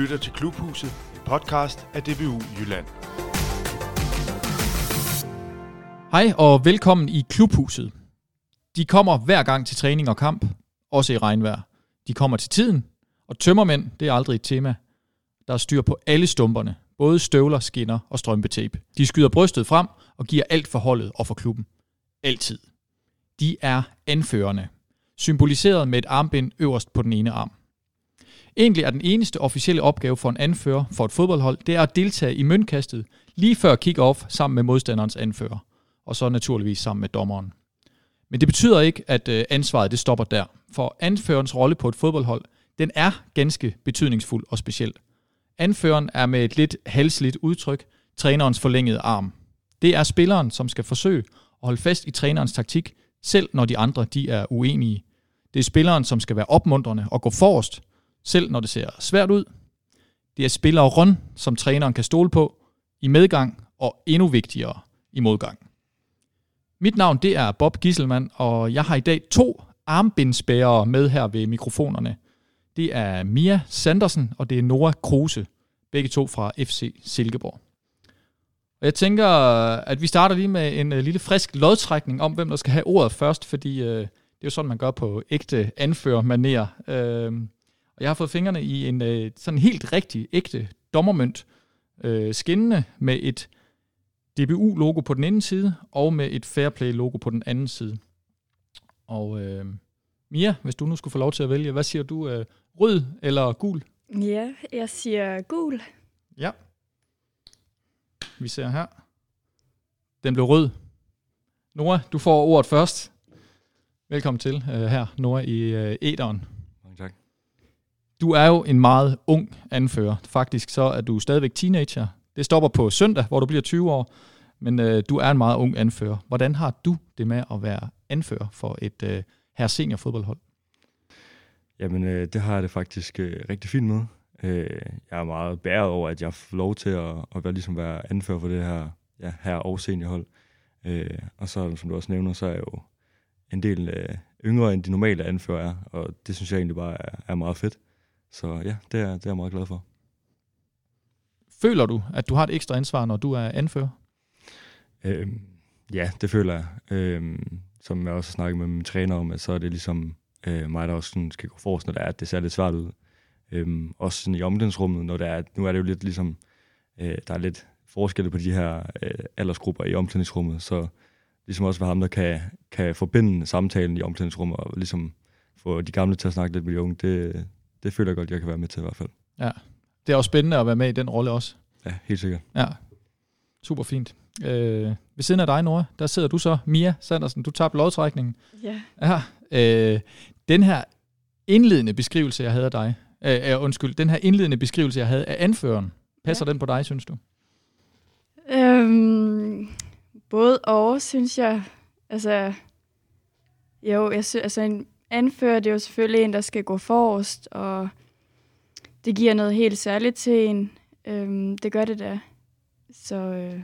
lytter til Klubhuset, en podcast af DBU Jylland. Hej og velkommen i Klubhuset. De kommer hver gang til træning og kamp, også i regnvejr. De kommer til tiden, og tømmermænd, det er aldrig et tema. Der er styr på alle stumperne, både støvler, skinner og strømpetape. De skyder brystet frem og giver alt for holdet og for klubben. Altid. De er anførende, symboliseret med et armbind øverst på den ene arm. Egentlig er den eneste officielle opgave for en anfører for et fodboldhold, det er at deltage i møntkastet lige før kick-off sammen med modstanderens anfører, og så naturligvis sammen med dommeren. Men det betyder ikke, at øh, ansvaret det stopper der, for anførerens rolle på et fodboldhold, den er ganske betydningsfuld og speciel. Anføreren er med et lidt halsligt udtryk trænerens forlængede arm. Det er spilleren, som skal forsøge at holde fast i trænerens taktik, selv når de andre de er uenige. Det er spilleren, som skal være opmuntrende og gå forrest, selv når det ser svært ud. Det er spilleren, som træneren kan stole på i medgang og endnu vigtigere i modgang. Mit navn det er Bob Gisselmann, og jeg har i dag to armbindsbærere med her ved mikrofonerne. Det er Mia Sandersen, og det er Nora Kruse, begge to fra FC Silkeborg. Og jeg tænker, at vi starter lige med en øh, lille frisk lodtrækning om, hvem der skal have ordet først, fordi øh, det er jo sådan, man gør på ægte anførermaner. Øh, og jeg har fået fingrene i en uh, sådan helt rigtig, ægte dommermønt, uh, skinnende med et DBU-logo på den ene side, og med et Fairplay-logo på den anden side. Og øh, Mia, hvis du nu skulle få lov til at vælge, hvad siger du? Øh, rød eller gul? Ja, jeg siger gul. Ja. Vi ser her. Den blev rød. Nora, du får ordet først. Velkommen til uh, her, Nora, i uh, Ederen. Du er jo en meget ung anfører. Faktisk så er du stadigvæk teenager. Det stopper på søndag, hvor du bliver 20 år. Men øh, du er en meget ung anfører. Hvordan har du det med at være anfører for et øh, her senior fodboldhold? Jamen, øh, det har jeg det faktisk øh, rigtig fint med. Øh, jeg er meget bæret over, at jeg får lov til at, at være, ligesom være anfører for det her, ja, her og seniorhold. Øh, og så, som du også nævner, så er jeg jo en del øh, yngre, end de normale anfører er, og det synes jeg egentlig bare er, er meget fedt. Så ja, det er, det er jeg meget glad for. Føler du, at du har et ekstra ansvar, når du er anfører? Øh, ja, det føler jeg. Øh, som jeg også har snakket med min træner om, at så er det ligesom øh, mig, der også sådan skal gå forrest, når det er, at det ser lidt svært ud. Øhm, også sådan i omklædningsrummet, når det er, nu er det jo lidt ligesom, øh, der er lidt forskelle på de her øh, aldersgrupper i omklædningsrummet, så ligesom også være ham, der kan, kan forbinde samtalen i omklædningsrummet, og ligesom få de gamle til at snakke lidt med de unge, det, det føler jeg godt, jeg kan være med til i hvert fald. Ja, det er også spændende at være med i den rolle også. Ja, helt sikkert. Ja, super fint. Øh, ved siden af dig, Nora, der sidder du så, Mia Sandersen, du tager lodtrækningen. Ja. Ja, øh, den her indledende beskrivelse, jeg havde af dig, øh, øh, undskyld, den her indledende beskrivelse, jeg havde af anføreren, passer ja. den på dig, synes du? Øhm, både og, synes jeg. Altså, jo, jeg synes, altså en anfører, det er jo selvfølgelig en, der skal gå forrest, og det giver noget helt særligt til en. Øhm, det gør det da. Så øh,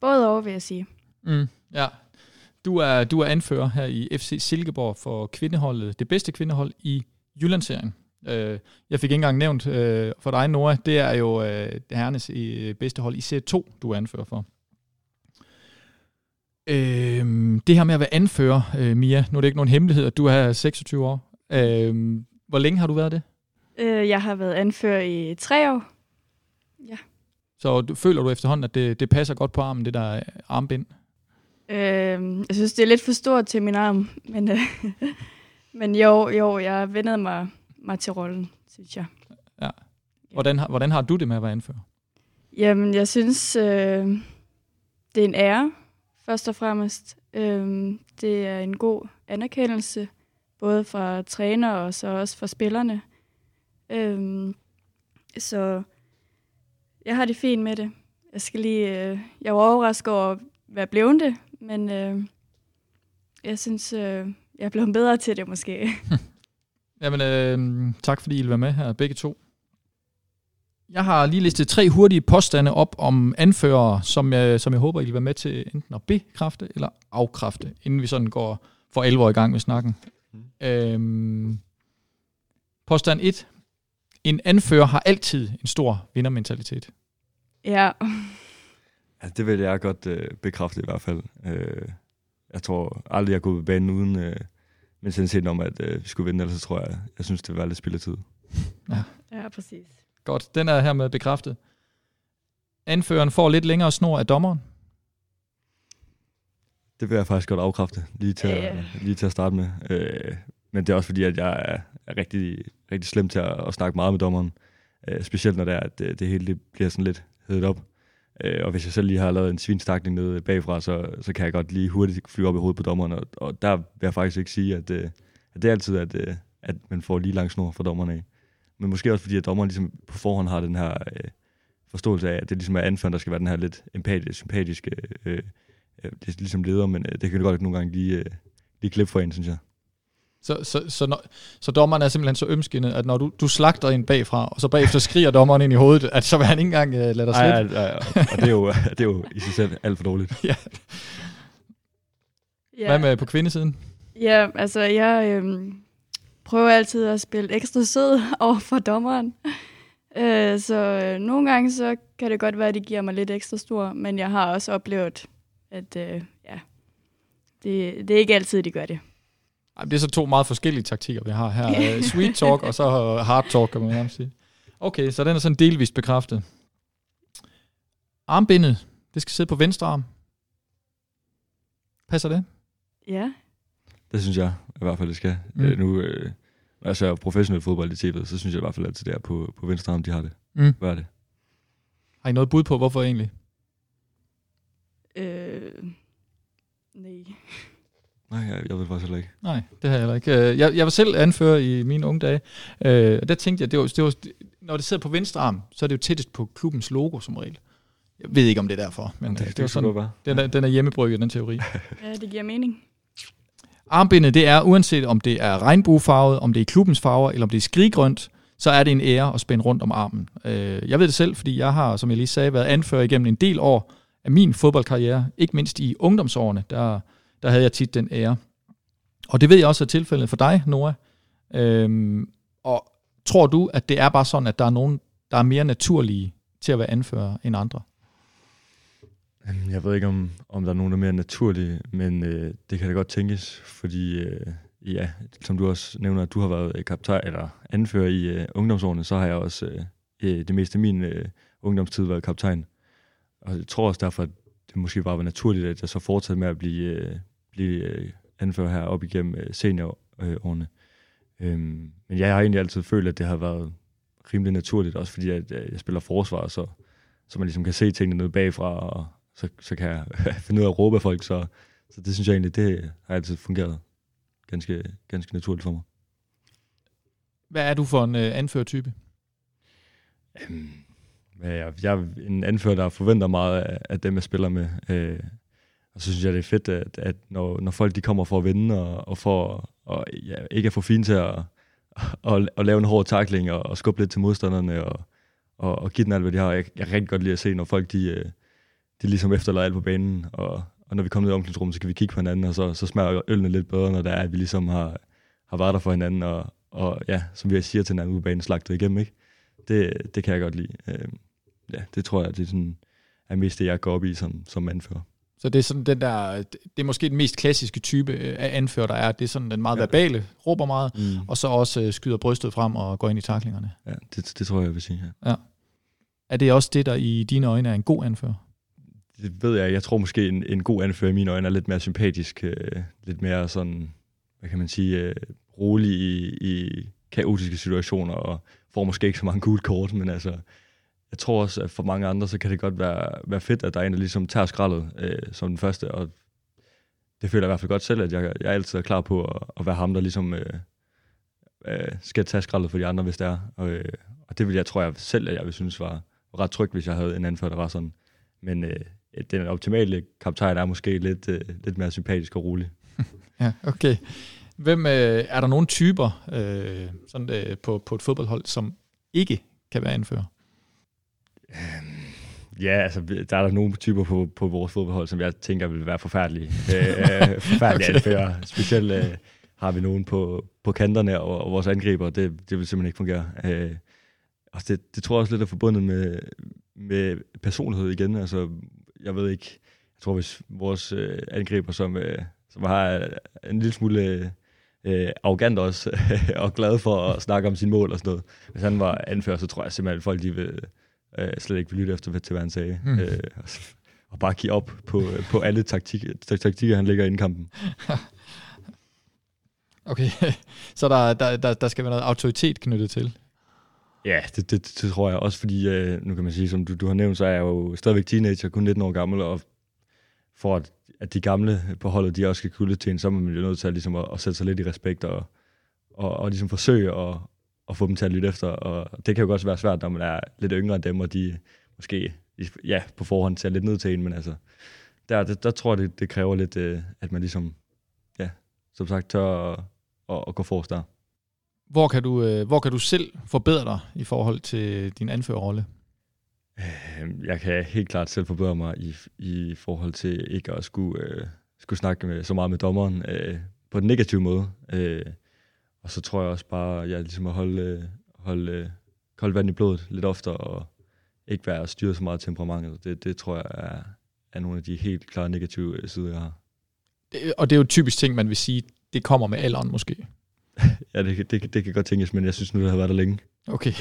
både over, vil jeg sige. Mm, ja. Du er, du er anfører her i FC Silkeborg for kvindeholdet, det bedste kvindehold i Jyllandsserien. Øh, jeg fik ikke engang nævnt øh, for dig, Nora, det er jo øh, herrenes i, bedste hold i C2, du er anfører for. Øh, det her med at være anfører, øh, Mia, nu er det ikke nogen hemmelighed, at du er 26 år. Øh, hvor længe har du været det? Øh, jeg har været anfører i tre år. Ja. Så du, føler du efterhånden, at det, det passer godt på armen, det der armbind? Øh, jeg synes, det er lidt for stort til min arm, men, øh, men jo, jo, jeg vendede mig, mig til rollen, synes jeg. Ja. Hvordan, hvordan har du det med at være anfører? Jamen, jeg synes, øh, det er en ære, først og fremmest. Øh, det er en god anerkendelse, både fra træner og så også fra spillerne. Øh, så jeg har det fint med det. Jeg skal lige, øh, jeg var overrasket over hvad blev det, men øh, jeg synes, øh, jeg er blevet bedre til det måske. Jamen, øh, tak fordi I vil være med her, begge to. Jeg har lige listet tre hurtige påstande op om anførere, som jeg, som jeg håber, I vil være med til enten at bekræfte eller afkræfte, inden vi sådan går for alvor i gang med snakken. Mm. Øhm, påstand 1. En anfører har altid en stor vindermentalitet. Ja, Ja, det vil jeg godt øh, bekræfte i hvert fald. Øh, jeg tror aldrig, jeg er gået på banen uden øh, mentaliteten om, at øh, vi skulle vinde, ellers så tror jeg, jeg synes, det var lidt spilletid. ja, præcis. Godt, den er hermed bekræftet. Anføreren får lidt længere snor af dommeren. Det vil jeg faktisk godt afkræfte, lige til, at, lige til at starte med. Øh, men det er også fordi, at jeg er, er rigtig, rigtig slem til at, at snakke meget med dommeren. Øh, specielt når det er, at det, det hele det bliver sådan lidt hedet op. Øh, og hvis jeg selv lige har lavet en svinstakning nede bagfra, så, så kan jeg godt lige hurtigt flyve op i hovedet på dommeren. Og, og der vil jeg faktisk ikke sige, at, øh, at det er altid, at, øh, at man får lige lang snor fra dommeren af. Men måske også fordi, at dommeren ligesom på forhånd har den her øh, forståelse af, at det ligesom er anføren, der skal være den her lidt empatiske, sympatiske øh, øh, det er ligesom leder, men øh, det kan godt nogle gange lige, øh, lige klippe for en, synes jeg. Så, så, så, når, så dommeren er simpelthen så ømskindet, at når du, du slagter en bagfra, og så bagefter skriger dommeren ind i hovedet, at så vil han ikke engang uh, lade dig slippe. ej, ej, og det er, jo, det er jo i sig selv alt for dårligt. Ja. Ja. Hvad med på kvindesiden? Ja, altså jeg øhm, prøver altid at spille ekstra sød over for dommeren. Øh, så øh, nogle gange så kan det godt være, at de giver mig lidt ekstra stor, men jeg har også oplevet, at øh, ja, det, det er ikke altid, de gør det. Ej, det er så to meget forskellige taktikker, vi har her. Uh, sweet talk og så hard talk, kan man nærmest sige. Okay, så den er sådan delvist bekræftet. Armbindet, det skal sidde på venstre arm. Passer det? Ja, Det synes jeg i hvert fald, det skal. Mm. Øh, nu, øh, når jeg ser professionel fodbold i tv'et, så synes jeg i hvert fald altid, det er på, på venstre arm, de har det. Mm. Hvad er det? Har I noget bud på, hvorfor egentlig? øh, nej. Nej, jeg, jeg ved faktisk heller ikke. Nej, det har jeg heller ikke. Øh, Jeg, jeg var selv anfører i mine unge dage, øh, og der tænkte jeg, det var, det var, når det sidder på venstre arm, så er det jo tættest på klubbens logo som regel. Jeg ved ikke, om det er derfor, men det, det, var sådan, den, er, den er hjemmebrygget, den teori. Ja, det giver mening. Armbindet, det er uanset om det er regnbuefarvet, om det er klubbens farver, eller om det er skriggrønt, så er det en ære at spænde rundt om armen. Øh, Jeg ved det selv, fordi jeg har, som jeg lige sagde, været anfører igennem en del år af min fodboldkarriere. Ikke mindst i ungdomsårene, der, der havde jeg tit den ære. Og det ved jeg også er tilfældet for dig, Nora. Øhm, og tror du, at det er bare sådan, at der er nogen, der er mere naturlige til at være anfører end andre? Jeg ved ikke, om, om der er nogen, der er mere naturlige, men øh, det kan da godt tænkes, fordi øh, ja, som du også nævner, at du har været øh, kaptajn eller anfører i øh, ungdomsårene, så har jeg også øh, øh, det meste af min øh, ungdomstid været kaptajn. Og jeg tror også derfor, at det måske bare var naturligt, at jeg så fortsatte med at blive, øh, blive øh, anfører her op igennem øh, seniorårene. Øhm, men jeg har egentlig altid følt, at det har været rimelig naturligt, også fordi at, øh, jeg spiller forsvar, så, så man ligesom kan se tingene nede bagfra, og så, så kan jeg finde ud af at råbe af folk, så, så det synes jeg egentlig, det har altid fungeret ganske, ganske naturligt for mig. Hvad er du for en øh, anførertype? Øhm, jeg, jeg er en anfører, der forventer meget af, af dem, jeg spiller med. Øh, og så synes jeg, det er fedt, at, at når, når folk de kommer for at vinde, og, og for og, ja, ikke er for fine til at, at, at lave en hård takling, og, og skubbe lidt til modstanderne, og, og, og give den alt, hvad de har. Jeg, jeg kan rigtig godt lide at se, når folk de, øh, de ligesom efterlader alt på banen, og, og når vi kommer ned i omklædningsrummet, så kan vi kigge på hinanden, og så, så smager ølene lidt bedre, når det er, at vi ligesom har, har været der for hinanden, og, og ja, som vi siger til hinanden ude på banen, slagtet igennem, ikke? Det, det kan jeg godt lide. Øh, ja, det tror jeg, det er, sådan, er mest det, jeg går op i som, som anfører. Så det er sådan den der, det er måske den mest klassiske type øh, af anfører, der er. Det er sådan den meget Ja. verbale, råber meget, Mm. og så også øh, skyder brystet frem og går ind i taklingerne. Ja, det, det tror jeg, jeg vil sige, ja. Er det også det, der i dine øjne er en god anfører? Det ved jeg. Jeg tror måske, en, en god anfører i mine øjne er lidt mere sympatisk. Øh, lidt mere sådan, hvad kan man sige, øh, rolig i, i kaotiske situationer, og får måske ikke så mange gule kort, men altså, jeg tror også, at for mange andre, så kan det godt være, være fedt, at der er en, der ligesom tager skraldet øh, som den første, og det føler jeg i hvert fald godt selv, at jeg, jeg altid er klar på at, at være ham, der ligesom øh, øh, skal tage skraldet for de andre, hvis det er. Og, øh, og det vil jeg, tror jeg selv, at jeg vil synes var ret trygt, hvis jeg havde en anfører, der var sådan. Men øh, den optimale kaptajn er måske lidt, øh, lidt mere sympatisk og rolig. Ja, okay. Hvem, øh, er der nogle typer øh, sådan, øh, på, på et fodboldhold, som ikke kan være anfører? Ja, altså, der er der nogle typer på, på vores fodboldhold, som jeg tænker vil være forfærdelige. øh, forfærdelige Okay. okay. anfører. Specielt øh, har vi nogen på, på kanterne og, og vores angriber. Det, det vil simpelthen ikke fungere. Øh, og det, det tror jeg også lidt er forbundet med, med personlighed igen. Altså, jeg ved ikke, jeg tror, hvis vores øh, angriber, som, øh, som har en lille smule øh, arrogant også, og glad for at snakke om sin mål og sådan noget. Hvis han var anfører, så tror jeg simpelthen, at folk de vil, øh, slet ikke vil lytte efter, til hvad han sagde. Hmm. Øh, og bare give op på, på alle taktik, taktikker, han ligger i kampen. okay, så der, der, der, der skal være noget autoritet knyttet til. Ja, det, det, det tror jeg også, fordi øh, nu kan man sige, som du, du har nævnt, så er jeg jo stadigvæk teenager, kun 19 år gammel, og for at, at de gamle på holdet, de også skal kunne til en, så er man jo nødt til at, ligesom at, at sætte sig lidt i respekt og, og, og ligesom forsøge at, at få dem til at lytte efter. Og det kan jo også være svært, når man er lidt yngre end dem, og de måske ja, på forhånd ser lidt ned til en, men altså, der, der, der tror jeg, det, det kræver lidt, øh, at man ligesom, ja, som sagt, tør at, at, at gå forrest der. Hvor kan, du, øh, hvor kan du selv forbedre dig i forhold til din anførerrolle? Øhm, jeg kan helt klart selv forbedre mig i, i forhold til ikke at skulle, øh, skulle snakke med, så meget med dommeren øh, på den negative måde. Øh, og så tror jeg også bare, at jeg ligesom at holde, holde øh, koldt vand i blodet lidt oftere, og ikke være styret så meget temperamentet. Det, det tror jeg er, er nogle af de helt klare negative sider, jeg har. Og det er jo typisk ting, man vil sige, det kommer med alderen måske. Ja, det, det, det kan godt tænkes, men jeg synes nu, det har været der længe. Okay.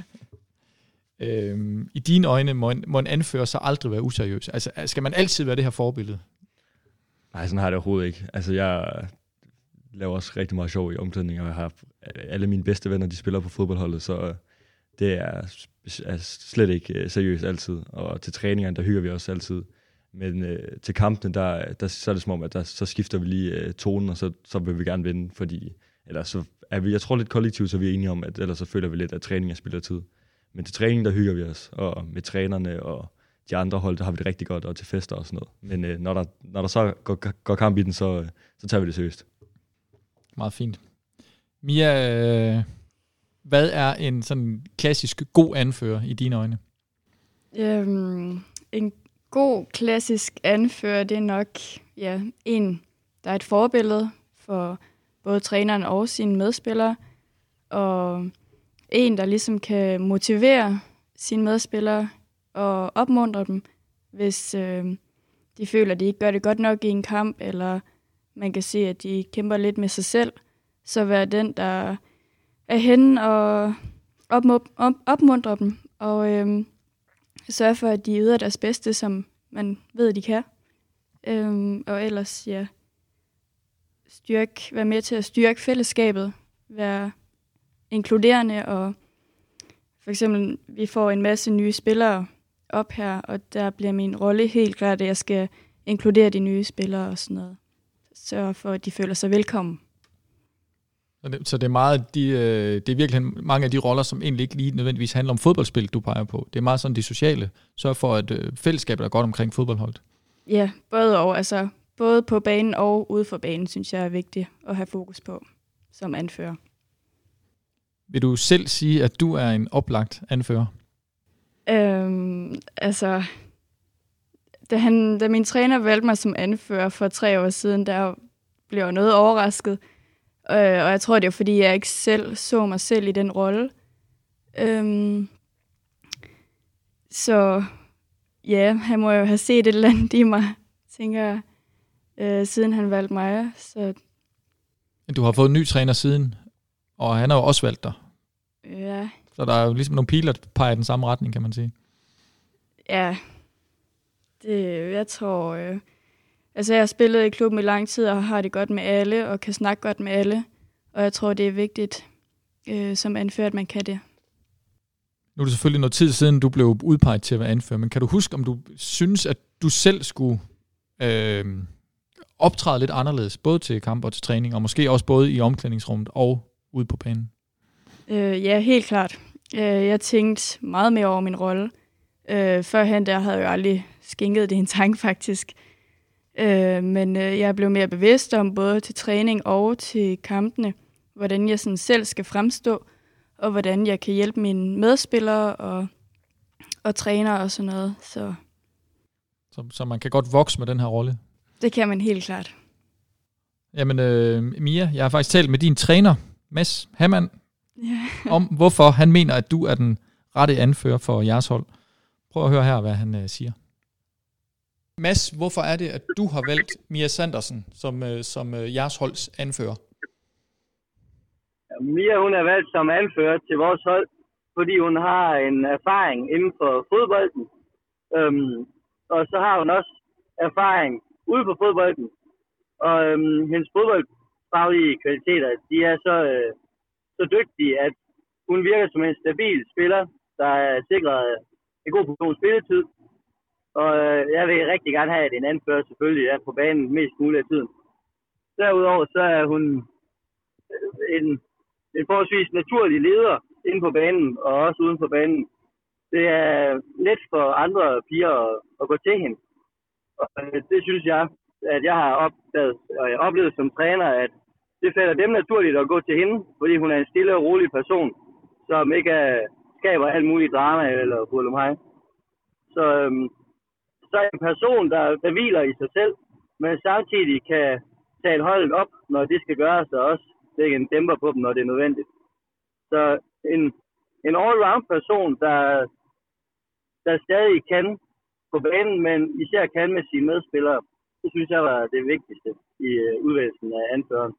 øhm, I dine øjne må en, må en anfører så aldrig være useriøs? Altså, skal man altid være det her forbillede? Nej, sådan har jeg det overhovedet ikke. Altså, jeg laver også rigtig meget sjov i omklædning, og jeg har alle mine bedste venner, de spiller på fodboldholdet, så det er, er slet ikke øh, seriøst altid. Og til træningerne, der hygger vi også altid. Men øh, til kampene, der, der, så er det som om, at der, så skifter vi lige øh, tonen, og så, så vil vi gerne vinde, fordi eller så er vi, jeg tror lidt kollektivt, så vi er enige om, at ellers så føler vi lidt, at træning er spild af tid. Men til træning, der hygger vi os, og med trænerne og de andre hold, der har vi det rigtig godt, og til fester og sådan noget. Men øh, når, der, når der så går, går kamp i den, så, så tager vi det seriøst. Meget fint. Mia, øh, hvad er en sådan klassisk god anfører i dine øjne? Øhm, en god klassisk anfører, det er nok ja, en, der er et forbillede for både træneren og sine medspillere, og en, der ligesom kan motivere sine medspillere og opmuntre dem, hvis øh, de føler, at de ikke gør det godt nok i en kamp, eller man kan se, at de kæmper lidt med sig selv, så være den, der er henne og opmuntre dem, og øh, sørge for, at de yder deres bedste, som man ved, de kan. Øhm, og ellers, ja, styrke, være med til at styrke fællesskabet, være inkluderende, og for eksempel, vi får en masse nye spillere op her, og der bliver min rolle helt klart, at jeg skal inkludere de nye spillere og sådan noget. Sørge for, at de føler sig velkommen. Så det, så det er meget de, øh, det er virkelig mange af de roller, som egentlig ikke lige nødvendigvis handler om fodboldspil, du peger på. Det er meget sådan de sociale. Sørg for, at øh, fællesskabet er godt omkring fodboldholdet. Ja, både og. Altså, både på banen og ude for banen, synes jeg er vigtigt at have fokus på som anfører. Vil du selv sige, at du er en oplagt anfører? Øhm, altså, da, han, da min træner valgte mig som anfører for tre år siden, der blev jeg noget overrasket. Øh, og jeg tror, det er fordi, jeg ikke selv så mig selv i den rolle. Øhm, så ja, han må jo have set et eller andet i mig, tænker jeg, øh, siden han valgte mig. Så... Du har fået en ny træner siden, og han har jo også valgt dig. Ja. Så der er jo ligesom nogle piler, der peger i den samme retning, kan man sige. Ja, det, jeg tror... Øh, altså, jeg har spillet i klubben i lang tid, og har det godt med alle, og kan snakke godt med alle. Og jeg tror, det er vigtigt øh, som anfører, at man kan det. Nu er det selvfølgelig noget tid siden, du blev udpeget til at være anfører, men kan du huske, om du synes, at du selv skulle øh, optræde lidt anderledes, både til kamp og til træning, og måske også både i omklædningsrummet og ude på banen? Øh, ja, helt klart. Øh, jeg tænkte meget mere over min rolle. Øh, førhen der havde jeg jo aldrig skænket det en tanke, faktisk. Øh, men øh, jeg blev mere bevidst om både til træning og til kampene, hvordan jeg sådan selv skal fremstå, og hvordan jeg kan hjælpe mine medspillere og, og træner og sådan noget. Så. Så, så man kan godt vokse med den her rolle? Det kan man helt klart. Jamen, øh, Mia, jeg har faktisk talt med din træner, Mads Hammann, yeah. om, hvorfor han mener, at du er den rette anfører for jeres hold. Prøv at høre her, hvad han øh, siger. Mads, hvorfor er det, at du har valgt Mia Sandersen som, øh, som øh, jeres holds anfører? Mia hun er valgt som anfører til vores hold, fordi hun har en erfaring inden for fodbolden. Øhm, og så har hun også erfaring ude på fodbolden. Og øhm, hendes fodboldfaglige kvaliteter, de er så, øh, så dygtige, at hun virker som en stabil spiller, der er sikret en god portion spilletid. Og øh, jeg vil rigtig gerne have, at en anfører selvfølgelig er på banen mest muligt af tiden. Derudover så er hun øh, en, en forholdsvis naturlig leder inde på banen og også uden for banen. Det er let for andre piger at, at gå til hende. Og øh, det synes jeg, at jeg har opdaget, og jeg oplevet som træner, at det falder dem naturligt at gå til hende, fordi hun er en stille og rolig person, som ikke er, skaber alt muligt drama eller hurlumhej. Så, øhm, så er en person, der, der hviler i sig selv, men samtidig kan tale holdet op, når det skal gøres, og også lægge en dæmper på dem, når det er nødvendigt. Så en, en all-round person, der, der stadig kan på banen, men især kan med sine medspillere, det synes jeg var det vigtigste i øh, uh, udvalgelsen af anføreren.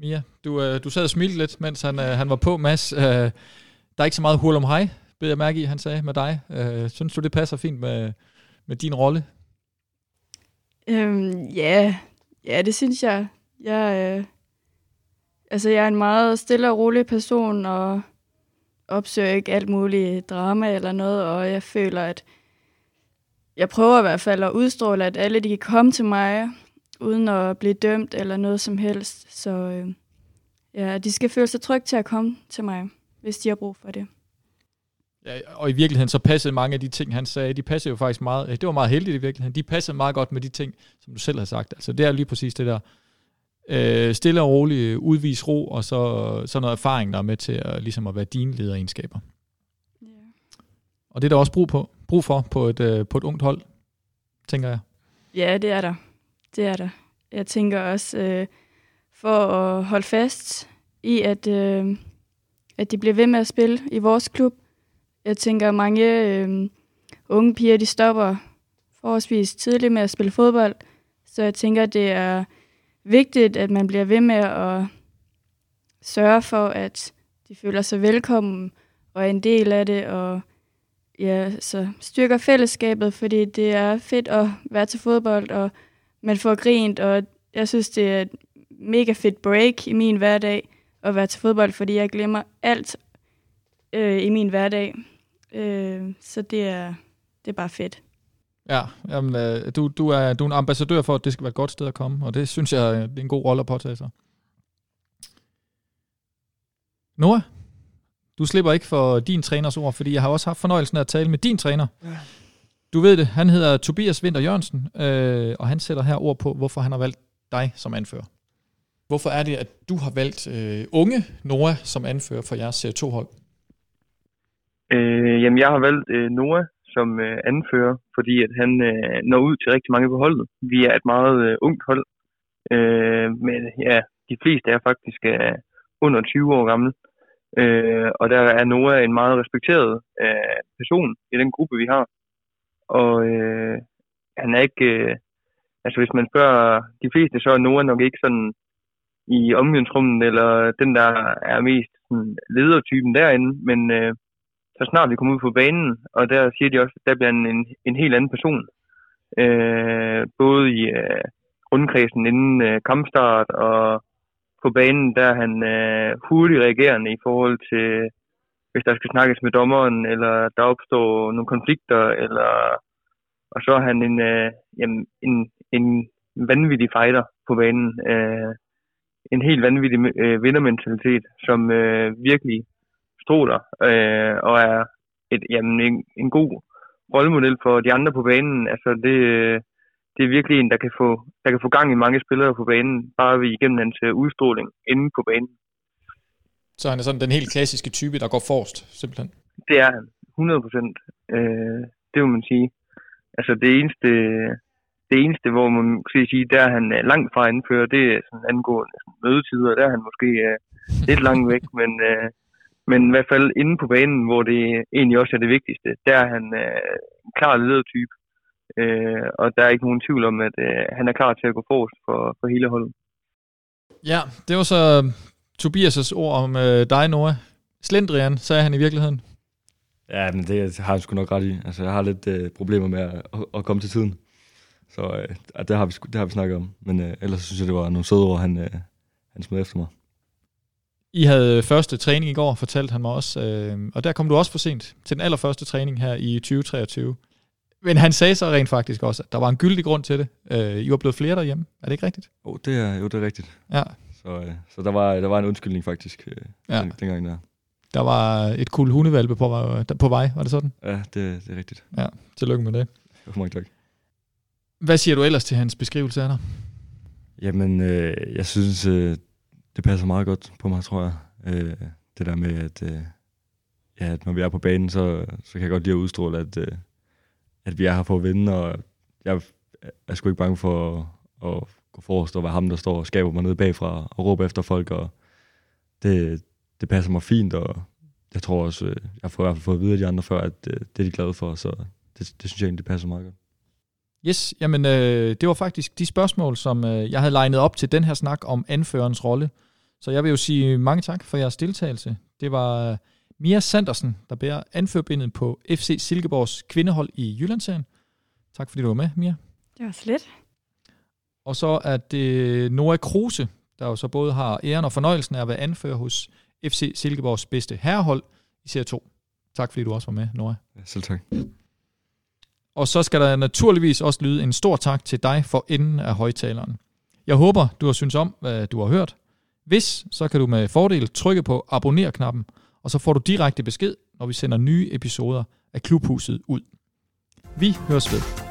Mia, du, øh, du sad og smilte lidt, mens han, øh, han var på, Mads. Der er ikke så meget hul om hej, beder jeg mærke i, han sagde med dig. Øh, synes du, det passer fint med, med din rolle? Øhm, ja. ja, det synes jeg. Jeg, øh, altså, jeg er en meget stille og rolig person, og opsøger ikke alt muligt drama eller noget, og jeg føler, at jeg prøver i hvert fald at udstråle, at alle de kan komme til mig, uden at blive dømt eller noget som helst. Så øh, ja, de skal føle sig trygge til at komme til mig, hvis de har brug for det. Og i virkeligheden så passede mange af de ting, han sagde, de passede jo faktisk meget, det var meget heldigt i virkeligheden, de passede meget godt med de ting, som du selv har sagt. Altså det er lige præcis det der, øh, stille og roligt udvise ro, og så, så noget erfaring, der er med til at, ligesom at være dine lederegenskaber. Yeah. Og det er der også brug, på, brug for på et, øh, på et ungt hold, tænker jeg. Ja, det er der. Det er der. Jeg tænker også, øh, for at holde fast i, at, øh, at de bliver ved med at spille i vores klub. Jeg tænker, mange øh, unge piger, de stopper forholdsvis tidligt med at spille fodbold. Så jeg tænker, det er vigtigt, at man bliver ved med at sørge for, at de føler sig velkommen og er en del af det, og ja, så styrker fællesskabet, fordi det er fedt at være til fodbold, og man får grint, og jeg synes, det er et mega fedt break i min hverdag at være til fodbold, fordi jeg glemmer alt øh, i min hverdag. Øh, så det er, det er bare fedt. Ja, jamen, øh, du, du, er, du er en ambassadør for, at det skal være et godt sted at komme, og det synes jeg, det er en god rolle at påtage sig. Noah, du slipper ikke for din træners ord, fordi jeg har også haft fornøjelsen af at tale med din træner. Ja. Du ved det, han hedder Tobias Winter Jørgensen, øh, og han sætter her ord på, hvorfor han har valgt dig som anfører. Hvorfor er det, at du har valgt øh, unge Noah som anfører for jeres CO2-hold? Øh, jamen, jeg har valgt øh, Noah som øh, anfører, fordi at han øh, når ud til rigtig mange på holdet. Vi er et meget øh, ungt hold, øh, men ja, de fleste er faktisk øh, under 20 år gamle. Øh, og der er Noah en meget respekteret øh, person i den gruppe, vi har. Og øh, han er ikke... Øh, altså hvis man spørger de fleste, så er Noah nok ikke sådan i omgangsrummet, eller den, der er mest sådan, ledertypen derinde, men øh, så snart vi kommer ud på banen, og der siger de også, at der bliver en, en, en helt anden person. Øh, både i øh, rundkredsen inden øh, kampstart, og på banen, der er han øh, hurtigt reagerende i forhold til, hvis der skal snakkes med dommeren, eller der opstår nogle konflikter, eller og så er han en, øh, jamen, en, en vanvittig fighter på banen. Øh, en helt vanvittig øh, vindermentalitet, som øh, virkelig stråler øh, og er et, jamen, en, en god rollemodel for de andre på banen. Altså det, det er virkelig en, der kan, få, der kan få gang i mange spillere på banen, bare ved igennem hans øh, udstråling inde på banen. Så han er sådan den helt klassiske type, der går forrest, simpelthen? Det er han, 100 procent. Øh, det må man sige. Altså det eneste, det eneste, hvor man kan sige, der er han langt fra indfører, det er sådan angående sådan, mødetider, der er han måske øh, lidt langt væk, men, øh, men i hvert fald inde på banen, hvor det egentlig også er det vigtigste, der er han øh, en klar ledertype, øh, og der er ikke nogen tvivl om, at øh, han er klar til at gå forrest for, for hele holdet. Ja, det var så Tobias' ord om øh, dig, Nora. Slendrian, sagde han i virkeligheden. Ja, men det har jeg sgu nok ret i. Altså, jeg har lidt øh, problemer med at, at, at komme til tiden. Så øh, det, har vi, det har vi snakket om. Men øh, ellers synes jeg, det var nogle søde ord, han, øh, han smed efter mig. I havde første træning i går, fortalte han mig også. Øh, og der kom du også for sent til den allerførste træning her i 2023. Men han sagde så rent faktisk også, at der var en gyldig grund til det. Øh, I var blevet flere derhjemme. Er det ikke rigtigt? Oh, det er, jo, det er rigtigt. Ja. Så, øh, så der, var, der var en undskyldning faktisk, øh, Ja. den, dengang der. Der var et kul hundevalpe på, på vej, var det sådan? Ja, det, det er rigtigt. Tillykke med det. Mange tak. Hvad siger du ellers til hans beskrivelse af dig? Jamen, øh, jeg synes, øh, det passer meget godt på mig, tror jeg. Øh, det der med, at, øh, ja, at når vi er på banen, så, så kan jeg godt lide at udstråle, at, øh, at vi er her for at vinde, og jeg er sgu ikke bange for at, at gå forrest og være ham, der står og skaber mig nede bagfra og råber efter folk, og det, det passer mig fint, og jeg tror også, øh, jeg får i hvert fald fået at vide af de andre før, at øh, det er de glade for, så det, det synes jeg egentlig, det passer meget godt. Yes, jamen øh, det var faktisk de spørgsmål, som øh, jeg havde legnet op til den her snak om anførerens rolle. Så jeg vil jo sige mange tak for jeres deltagelse. Det var øh, Mia Sandersen, der bærer anførbindet på FC Silkeborgs kvindehold i Jyllandsserien. Tak fordi du var med, Mia. Det var slet. Og så er det Nora Kruse, der jo så både har æren og fornøjelsen af at være anfører hos FC Silkeborgs bedste herrehold i Serie 2. Tak fordi du også var med, Nora. Ja, selv tak. Og så skal der naturligvis også lyde en stor tak til dig for enden af højtaleren. Jeg håber, du har synes om, hvad du har hørt. Hvis, så kan du med fordel trykke på abonner-knappen, og så får du direkte besked, når vi sender nye episoder af Klubhuset ud. Vi høres ved.